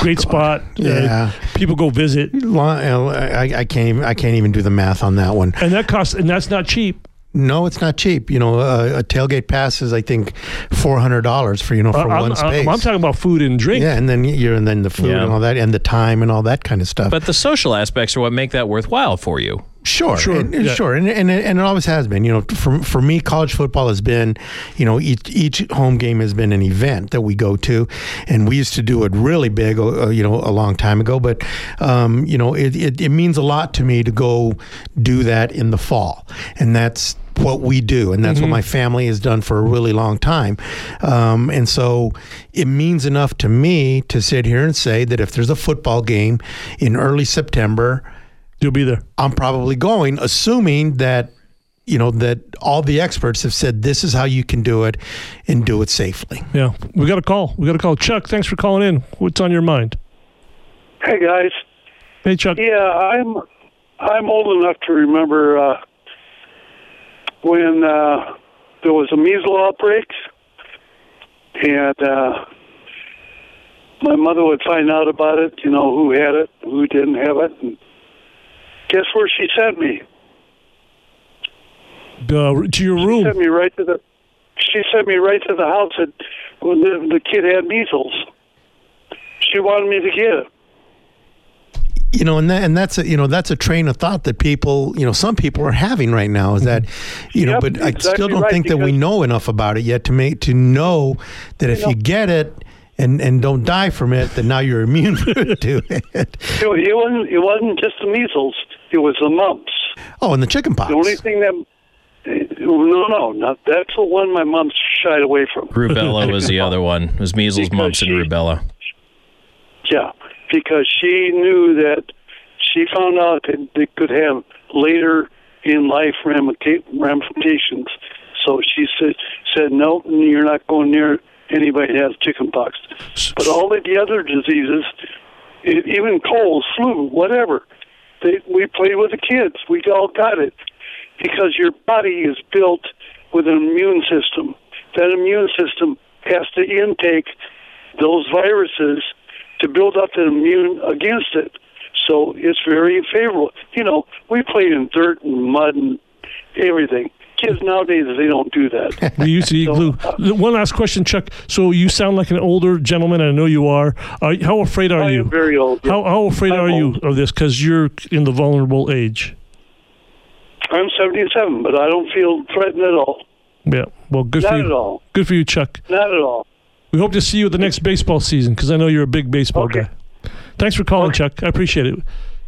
S2: Great spot. Uh,
S3: Yeah.
S2: people go visit,
S3: I, I can't even I can't even do the math on that one.
S2: and that costs, and that's not cheap.
S3: No, it's not cheap. You know, uh, a tailgate pass is I think four hundred dollars for you know for
S2: Uh, I'm,
S3: one space.
S2: I'm, I'm talking about food and drink.
S3: yeah, and then you're and then the food
S6: Yeah.
S3: and all that and the time and all that kind of stuff.
S6: But the social aspects are what make that worthwhile for you.
S3: Sure,
S2: Sure,
S3: and,
S2: yeah.
S3: sure, and, and and it always has been. You know, for for me, college football has been, you know, each each home game has been an event that we go to, and we used to do it really big, uh, you know, a long time ago. But, um, you know, it, it it means a lot to me to go do that in the fall, and that's what we do, and that's what my family has done for a really long time. Um, and so it means enough to me to sit here and say that if there's a football game in early September.
S2: You'll be there.
S3: I'm probably going, assuming that you know that all the experts have said this is how you can do it and do it safely.
S2: Yeah, we got a call. We got a call. Chuck, thanks for calling in. What's on your mind?
S7: Hey guys,
S2: Hey, Chuck.
S7: yeah, I'm I'm old enough to remember uh, when uh, there was a measles outbreak, and uh, my mother would find out about it. You know who had it, who didn't have it, and guess where she sent me?
S2: Uh, to your room.
S7: She Sent
S2: room.
S7: me right to the. She sent me right to the house at, when the, the kid had measles. She wanted me to get it.
S3: You know, and that, and that's a you know that's a train of thought that people you know some people are having right now is that you know,
S7: Yep,
S3: but I still don't
S7: right,
S3: think that we know enough about it yet to make to know that if you get it and and don't die from it, that now you're immune to it.
S7: It, it wasn't. It wasn't just the measles. It was the mumps.
S3: Oh, and the chicken pox.
S7: The only thing that no, no, not that's the one my mom shied away from.
S6: Rubella was the other one. It was measles,
S7: Because
S6: mumps, and
S7: she-
S6: rubella.
S7: Yeah, because she knew that she found out that they could have later in life ramifications. So she said, "said No, you're not going near anybody that has chickenpox." But all of the other diseases, even colds, flu, whatever, they, we play with the kids. We all got it because your body is built with an immune system. That immune system has to intake those viruses to build up the immune against it. So it's very favorable. You know, we played in dirt and mud and everything. Kids nowadays they don't do that.
S2: We used to eat
S7: So,
S2: glue.
S7: uh,
S2: One last question, Chuck. So you sound like an older gentleman. I know you are. are how afraid are
S7: I
S2: you?
S7: am very old.
S2: how, how afraid
S7: I'm
S2: are you of this? Because you're in the vulnerable age.
S7: I'm 77, but I don't feel threatened at all.
S2: Yeah. Well, good
S7: Not
S2: for
S7: at
S2: you.
S7: all.
S2: Good for you, Chuck.
S7: Not at all.
S2: We hope to see you at the next baseball season because I know you're a big baseball
S7: Okay.
S2: guy. Thanks for calling, Chuck. I appreciate it.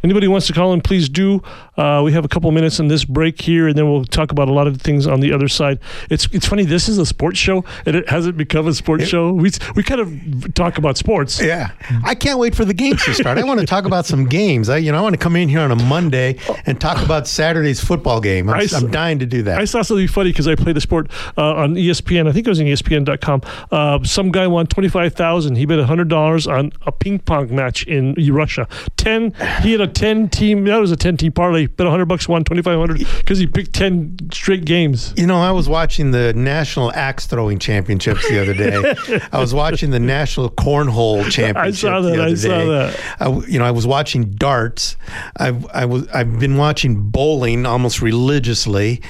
S2: Anybody who wants to call in, please do. Uh, we have a couple minutes in this break here, and then we'll talk about a lot of things on the other side. It's it's funny. This is a sports show, and it hasn't become a sports show. We we kind of talk about sports.
S3: Yeah, I can't wait for the games to start. I want to talk about some games. I, you know, I want to come in here on a Monday and talk about Saturday's football game. I'm,
S2: I s-
S3: I'm dying to do that.
S2: I saw something funny because I played the sport uh, on ESPN. I think it was on ESPN.com. Uh, some guy won twenty five thousand. He bet hundred dollars on a ping pong match in Russia. Ten. He had a ten team. That was a ten team parlay. Bet hundred bucks, won twenty five hundred because he picked ten straight games.
S3: You know, I was watching the National Axe Throwing Championships the other day. I was watching the National Cornhole Championship
S2: that.
S3: the other
S2: I saw
S3: day.
S2: that.
S3: I you know, I was watching darts. I've I was I've been watching bowling almost religiously.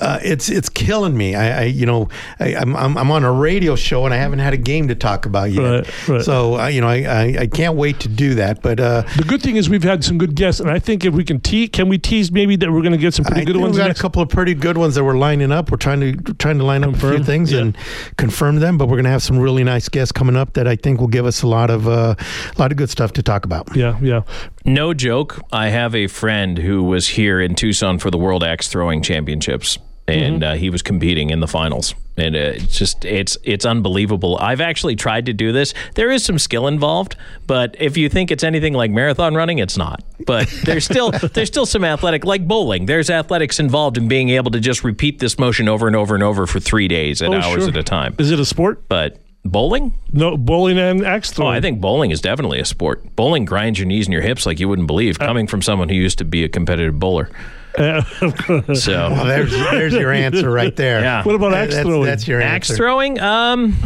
S3: Uh, it's it's killing me. I, I you know I, I'm, I'm I'm on a radio show and I haven't had a game to talk about yet.
S2: Right, right.
S3: So uh, you know I, I I can't wait to do that. But uh,
S2: The good thing is we've had some good guests, and I think if we can tease, can we tease maybe that we're going to get some pretty
S3: I
S2: good
S3: think
S2: ones
S3: we've got
S2: next?
S3: a couple of pretty good ones that we're lining up. We're trying to trying to line up a few things
S2: Yeah.
S3: and confirm them, but we're going to have some really nice guests coming up that I think will give us a lot of uh, a lot of good stuff to talk about.
S2: Yeah, yeah.
S6: No joke. I have a friend who was here in Tucson for the World Axe Throwing Championships. and uh, he was competing in the finals. And uh, it's just it's it's unbelievable. I've actually tried to do this. There is some skill involved, but if you think it's anything like marathon running, it's not. But there's still there's still some athletic like bowling. There's athletics involved in being able to just repeat this motion over and over and over for three days and
S2: Oh,
S6: hours
S2: sure.
S6: at a time.
S2: Is it a sport?
S6: But bowling?
S2: No, bowling and axe throwing. Oh.
S6: I think bowling is definitely a sport. Bowling grinds your knees and your hips like you wouldn't believe, coming from someone who used to be a competitive bowler. So
S3: Well, there's there's your answer right there.
S6: Yeah.
S2: What about axe
S3: that's,
S2: throwing?
S3: That's your
S6: axe
S3: answer.
S6: throwing, um,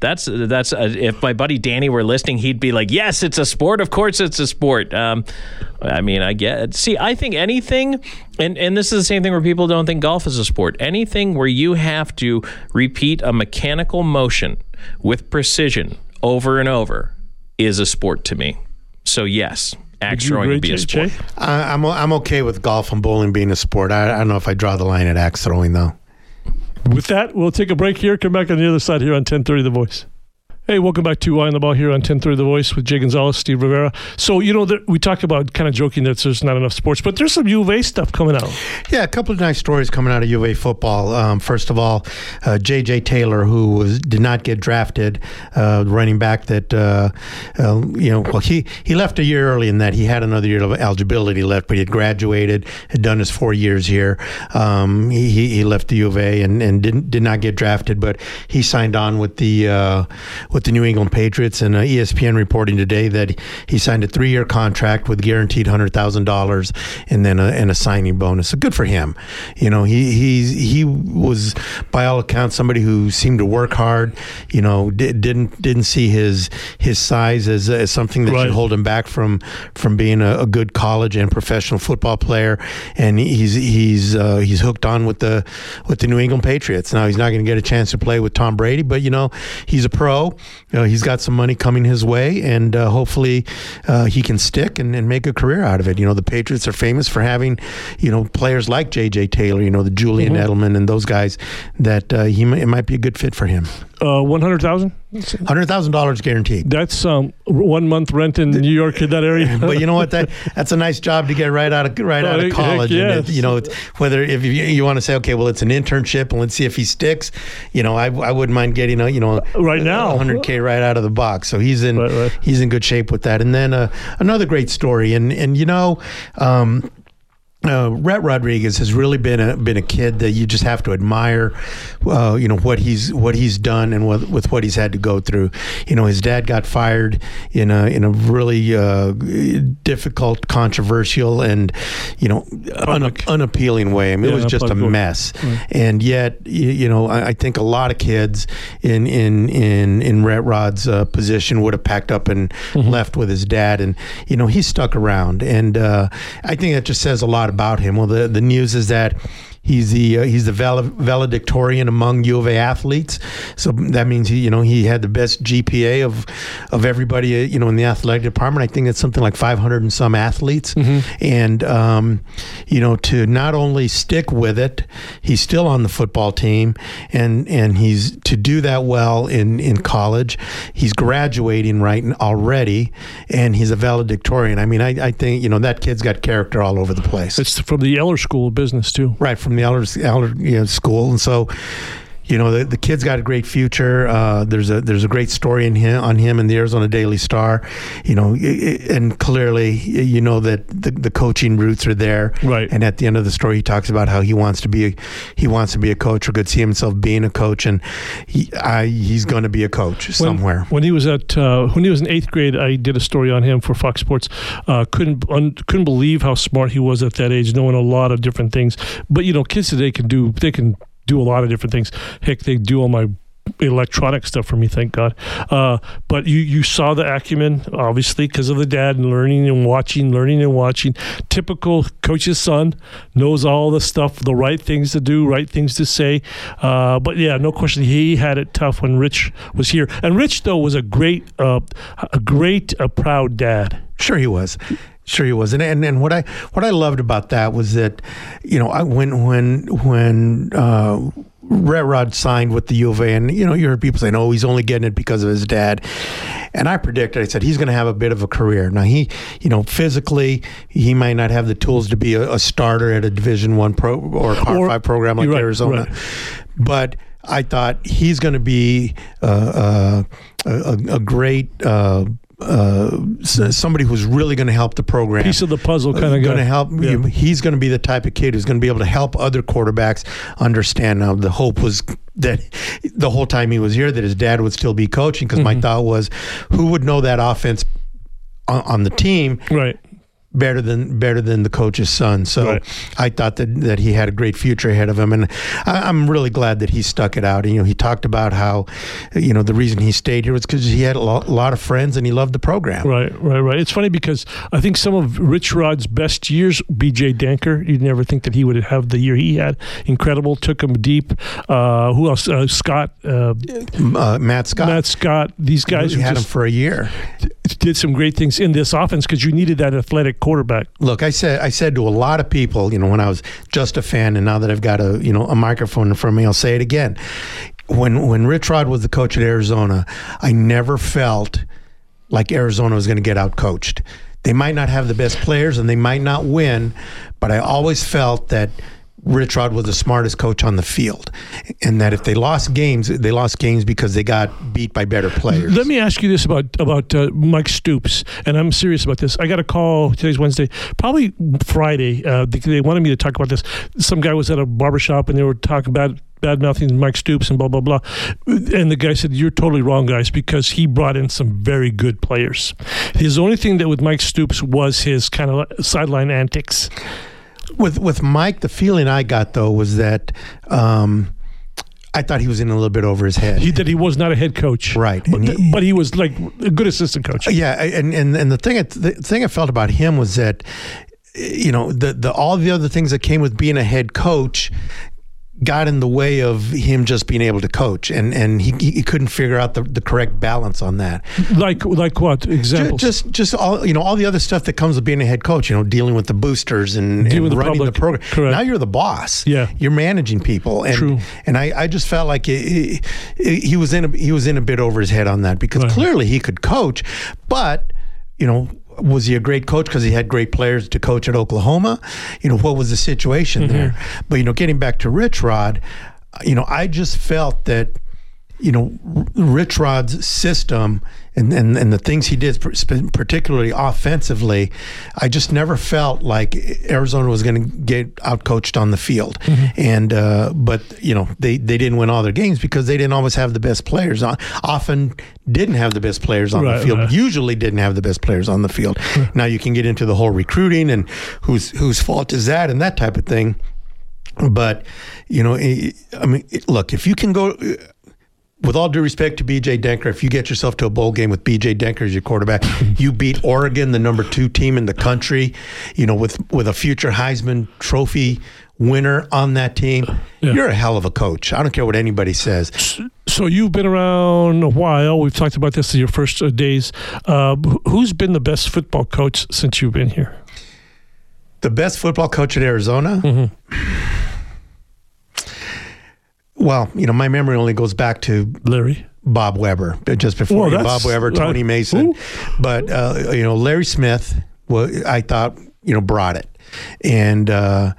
S6: that's that's uh, if my buddy Danny were listening, he'd be like, "Yes, it's a sport. Of course, it's a sport." Um, I mean, I get. See, I think anything, and and this is the same thing where people don't think golf is a sport. Anything where you have to repeat a mechanical motion with precision over and over is a sport to me. So yes, axe throwing
S2: agree,
S6: would be a sport.
S2: Jay?
S3: I, I'm I'm okay with golf and bowling being a sport. I, I don't know if I draw the line at axe throwing though.
S2: With that, we'll take a break here. Come back on the other side here on 1030 The Voice. Hey, welcome back to Eye on the Ball here on 1030 The Voice with Jay Gonzalez, Steve Rivera. So, you know, there, we talked about kind of joking that there's not enough sports, but there's some U of A stuff coming out.
S3: Yeah, a couple of nice stories coming out of U of A football. Um, first of all, uh, J.J. Taylor, who was did not get drafted, uh, running back that uh, uh, you know, well, he he left a year early in that he had another year of eligibility left, but he had graduated, had done his four years here. Um, he, he left the U of A and, and didn't did not get drafted, but he signed on with the uh, with the New England Patriots. And uh, ESPN reporting today that he signed a three year contract with guaranteed hundred thousand dollars and then a, and a signing bonus. So good for him. You know, he he's he was by all accounts somebody who seemed to work hard. You know, di- didn't didn't see his his size as, as something that
S2: Right.
S3: should hold him back from from being a, a good college and professional football player. And he's he's uh, he's hooked on with the with the New England Patriots. Now he's not going to get a chance to play with Tom Brady, but you know he's a pro. You know, he's got some money coming his way, and uh, hopefully uh, he can stick and, and make a career out of it. You know, the Patriots are famous for having you know players like J.J. Taylor, you know, the Julian Edelman, and those guys that uh, he it might be a good fit for him.
S2: Uh, 100000
S3: Hundred thousand dollars guaranteed.
S2: That's um, one month rent in New York in that area.
S3: but you know what? That that's a nice job to get right out of right
S2: Oh,
S3: out of college.
S2: heck
S3: And it, you know, it's, whether if you, you want to say, okay, well, it's an internship, and let's see if he sticks. You know, I, I wouldn't mind getting a you know
S2: Right now.
S3: 100k right out of the box. So he's in
S2: Right, right.
S3: he's in good shape with that. And then uh, another great story, and and you know. Um, uh, Rhett Rodriguez has really been a been a kid that you just have to admire. Uh, you know what he's what he's done and what, with what he's had to go through. You know his dad got fired in a in a really uh, difficult, controversial, and you know un, unappealing way. I mean,
S2: Yeah,
S3: it was just a mess. And yet, you, you know, I, I think a lot of kids in in in in Rhett Rod's uh, position would have packed up and left with his dad. And you know, he stuck around, and uh, I think that just says a lot about him. Well, the the news is that. He's the uh, he's the valedictorian among U of A athletes, so that means he you know he had the best GPA of of everybody uh, you know in the athletic department. I think it's something like 500 and some athletes, and um, you know to not only stick with it, he's still on the football team, and and he's to do that well in in college. He's graduating right already, and he's a valedictorian. I mean, I, I think you know that kid's got character all over the place.
S2: It's from the Eller School of Business, too.
S3: Right from the Eller, Eller you know, school, and so you know the, the kid's got a great future. Uh, there's a there's a great story in him on him in the Arizona Daily Star. You know, and clearly you know that the, the coaching roots are there.
S2: Right.
S3: And at the end of the story, he talks about how he wants to be a, he wants to be a coach or could see himself being a coach, and he I, he's going to be a coach
S2: When-
S3: somewhere.
S2: When he was at uh, when he was in eighth grade, I did a story on him for Fox Sports. Uh, couldn't un, couldn't believe how smart he was at that age, knowing a lot of different things. But you know, kids today can do they can do a lot of different things. Heck, they do all my electronic stuff for me, thank God. Uh, but you you saw the acumen, obviously, because of the dad and learning and watching, learning and watching. Typical coach's son knows all the stuff, the right things to do, right things to say. Uh, but yeah, no question, he had it tough when Rich was here. And Rich though was a great, uh, a great, uh, proud dad.
S3: Sure, he was. Sure, he was. And, and and what I what I loved about that was that, you know, I, when when when uh, Rhett Rod signed with the U of A, and you know, you heard people saying, "Oh, he's only getting it because of his dad." And I predicted, I said, he's going to have a bit of a career. Now he, you know, physically, he might not have the tools to be a, a starter at a Division One pro or a Power Five program like
S2: right,
S3: Arizona,
S2: right.
S3: but I thought he's going to be uh, uh, a, a great. Uh, uh, somebody who's really going to help the program
S2: Piece of the puzzle kind of guy.
S3: going to help.
S2: Yeah.
S3: you- He's going to be the type of kid who's going to be able to help other quarterbacks understand. Now, the hope was that the whole time he was here, that his dad would still be coaching. Because
S2: Mm-hmm.
S3: my thought was, who would know that offense on, on the team
S2: Right.
S3: Better than better than the coach's son? So
S2: Right.
S3: I thought that that he had a great future ahead of him, and I, I'm really glad that he stuck it out. And, you know, he talked about how, you know, the reason he stayed here was because he had a lo- lot of friends and he loved the program.
S2: Right, right, right. It's funny because I think some of Rich Rod's best years, BJ Denker, you'd never think that he would have the year he had. Incredible, took him deep. Uh, who else? Uh, Scott, uh,
S3: Uh, Matt Scott.
S2: Matt Scott. These guys
S3: had him for a year.
S2: Did some great things in this offense because you needed that athletic quarterback.
S3: Look, I said I said to a lot of people, you know, when I was just a fan, and now that I've got a you know a microphone in front of me, I'll say it again. When when Rich Rod was the coach at Arizona, I never felt like Arizona was going to get out coached. They might not have the best players and they might not win, but I always felt that Rich Rod was the smartest coach on the field, and that if they lost games, they lost games because they got beat by better players.
S2: Let me ask you this about about uh, Mike Stoops, and I'm serious about this. I got a call today's Wednesday, probably Friday. Uh, they, they wanted me to talk about this. Some guy was at a barbershop and they were talking about bad mouthing Mike Stoops and blah blah blah. And the guy said, "You're totally wrong, guys, because he brought in some very good players. His only thing that with Mike Stoops was his kind of sideline antics.
S3: With with Mike, the feeling I got though was that um, I thought he was in a little bit over his head.
S2: He that he was not a head coach,
S3: Right,
S2: But,
S3: he-
S2: but he was like a good assistant coach.
S3: yeah, and and and the thing I- the thing I felt about him was that you know the the all the other things that came with being a head coach got in the way of him just being able to coach and and he, he couldn't figure out the, the correct balance on that
S2: Like like what examples?
S3: just just all you know all the other stuff that comes with being a head coach you know dealing with the boosters and, and
S2: the
S3: running the
S2: public.
S3: program
S2: Correct.
S3: now you're the boss
S2: Yeah.
S3: you're managing people and
S2: True.
S3: and I, I just felt like he, he he was in a, he was in a bit over his head on that because
S2: Right.
S3: clearly he could coach but you know was he a great coach because he had great players to coach at Oklahoma? You know, what was the situation
S2: Mm-hmm.
S3: there? But, you know, getting back to Rich Rod, you know, I just felt that, you know, R- Rich Rod's system and, and, and the things he did, particularly offensively, I just never felt like Arizona was going to get outcoached on the field.
S2: Mm-hmm.
S3: And, uh, but, you know, they, they didn't win all their games because they didn't always have the best players on, often didn't have the best players on
S2: Right,
S3: the field
S2: right.
S3: usually didn't have the best players on the field. Now you can get into the whole recruiting and whose whose fault is that and that type of thing. But you know, I mean, look, if you can go. With all due respect to BJ Denker, if you get yourself to a bowl game with BJ Denker as your quarterback, you beat Oregon, the number two team in the country. You know, with with a future Heisman Trophy winner on that team,
S2: Yeah.
S3: you're a hell of a coach. I don't care what anybody says.
S2: So you've been around a while. We've talked about this in your first uh, days. Uh, who's been the best football coach since you've been here?
S3: The best football coach at Arizona. Well, you know, my memory only goes back to
S2: Larry.
S3: Bob Weber, uh, just before
S2: Well,
S3: Bob Weber, Tony
S2: uh,
S3: Mason.
S2: who?
S3: But uh, you know, Larry Smith, well, I thought you know brought it, and uh,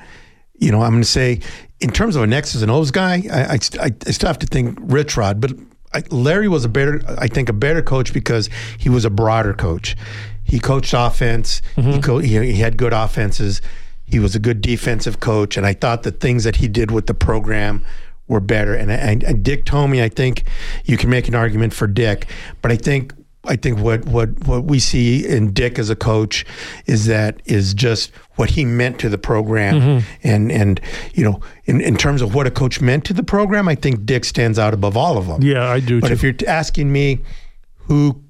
S3: you know, I'm going to say in terms of an X's and O's guy, I, I, I I still have to think Rich Rod, but I, Larry was a better, I think, a better coach because he was a broader coach. He coached offense. He, co- he he had good offenses. He was a good defensive coach, and I thought the things that he did with the program were better. And, and, and Dick Tomey, I think you can make an argument for Dick, but I think I think what what what we see in Dick as a coach is that is just what he meant to the program, mm-hmm. and and you know in, in terms of what a coach meant to the program, I think Dick stands out above all of them.
S2: Yeah, I do
S3: But
S2: too.
S3: if you're asking me who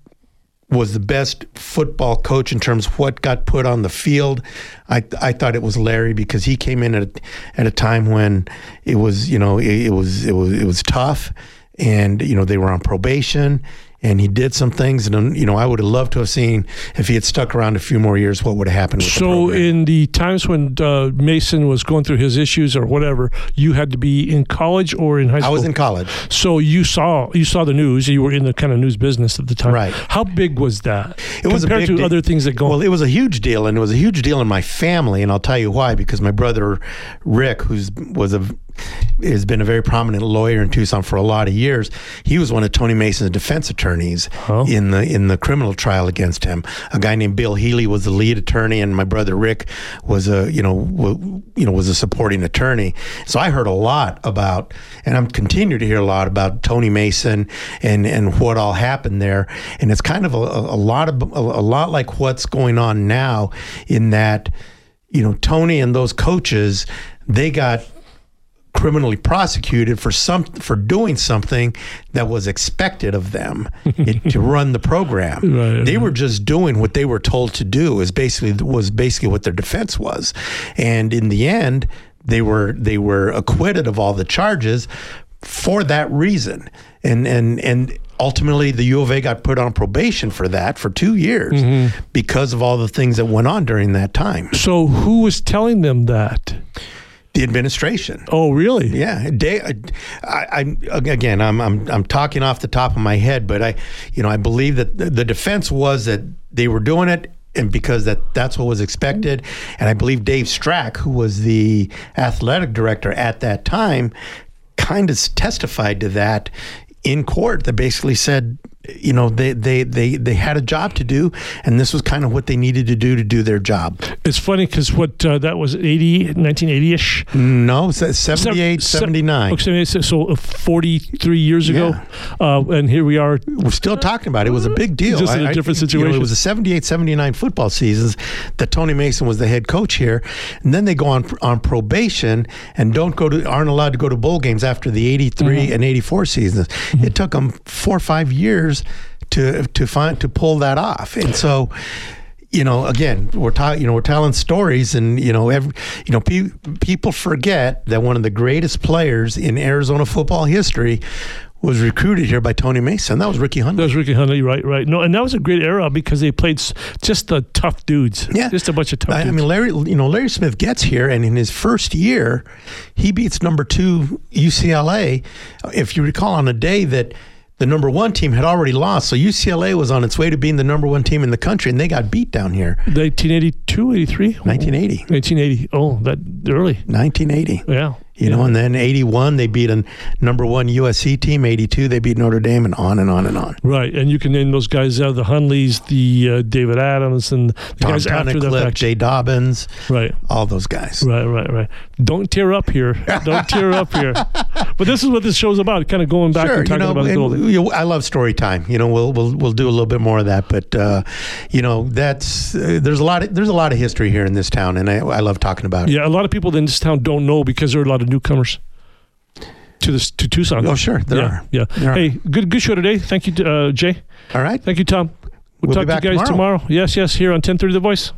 S3: was the best football coach in terms of what got put on the field, I I thought it was Larry because he came in at at a time when it was you know it, it was it was it was tough, and you know they were on probation, and he did some things. And you know, I would have loved to have seen if he had stuck around a few more years, what would have happened. With the
S2: So,
S3: program.
S2: in the times when uh, Mason was going through his issues or whatever, you had to be in college or in high school.
S3: I was in college.
S2: So you saw you saw the news. You were in the kind of news business at the time.
S3: Right.
S2: How big was that?
S3: It was a
S2: compared to
S3: de-
S2: other things that go.
S3: Well, it was a huge deal, and it was a huge deal in my family, and I'll tell you why. Because my brother Rick, who's was a has been a very prominent lawyer in Tucson for a lot of years. He was one of Tony Mason's defense attorneys
S2: Oh.
S3: in the in the criminal trial against him. A guy named Bill Healy was the lead attorney, and my brother Rick was a you know w- you know was a supporting attorney. So I heard a lot about, and I'm continue to hear a lot about Tony Mason and and what all happened there. And it's kind of a, a lot of a, a lot like what's going on now, in that you know Tony and those coaches they got criminally prosecuted for some for doing something that was expected of them it, to run the program.
S2: Right,
S3: they were just doing what they were told to do. Is basically was basically what their defense was, and in the end, they were they were acquitted of all the charges for that reason, and and and. Ultimately, the U of A got put on probation for that for two years mm-hmm. because of all the things that went on during that time.
S2: so who was telling them that?
S3: The administration.
S2: Oh, really?
S3: Yeah, day, uh, I, I again, I'm I'm I'm talking off the top of my head, but I, you know, I believe that the, the defense was that they were doing it. And because that that's what was expected, and I believe Dave Strack, who was the athletic director at that time, kind of testified to that in court. That basically said, you know, they they they they had a job to do, and this was kind of what they needed to do to do their job.
S2: It's funny because what uh, that was 80, 1980-ish?
S3: No, se- 78,
S2: Se-
S3: 79.
S2: Okay, 78, so uh, 43 years ago. Uh, and here we are.
S3: we're still talking about it. It was a big deal.
S2: Just in a different
S3: You know,
S2: situation.
S3: it was a 78 79 football seasons that Tony Mason was the head coach here. And then they go on on probation and don't go to aren't allowed to go to bowl games after the 83
S2: Mm-hmm.
S3: and 84 seasons. It took them 4 or 5 years to to find to pull that off. And so you know, again, we're talking. You know, we're telling stories, and you know, every, you know, pe- people forget that one of the greatest players in Arizona football history was recruited here by Tony Mason. That was Ricky
S2: That was Ricky Hunley, right? Right. No, and that was a great era because they played just the tough dudes.
S3: Yeah.
S2: Just a bunch of tough
S3: I, I mean, Larry. You know, Larry Smith gets here, and in his first year, he beats number two UCLA. If you recall, on a day that the number one team had already lost, so UCLA was on its way to being the number one team in the country, and they got beat down here.
S2: 1982, 83?
S3: 1980.
S2: 1980. Oh, that early.
S3: 1980.
S2: Yeah.
S3: You know, and then 81, they beat a number one USC team. 82, they beat Notre Dame, and on and on and on.
S2: Right. And you can name those guys out the Hunleys, the uh, David Adams, and the
S3: Tom
S2: guys after the Tunnicliff.
S3: Jay Dobyns,
S2: Right.
S3: all those guys.
S2: Right, right, right. Don't tear up here. Don't tear up here. But this is what this show's about, kind of going back
S3: Sure,
S2: and
S3: you
S2: talking
S3: know,
S2: about the
S3: and,
S2: old days.
S3: you know, I love story time. You know, we'll we'll we'll do a little bit more of that, but uh, you know, that's uh, there's a lot of there's a lot of history here in this town, and I, I love talking about it.
S2: Yeah, a lot of people in this town don't know because there are a lot of newcomers to this to Tucson.
S3: Oh, sure, there
S2: yeah,
S3: are.
S2: Yeah.
S3: There are.
S2: Hey, good good show today. Thank you, uh, Jay.
S3: All right.
S2: Thank you, Tom. We'll,
S3: We'll
S2: talk to you guys
S3: tomorrow.
S2: tomorrow. Yes, yes, here on 1030 The Voice.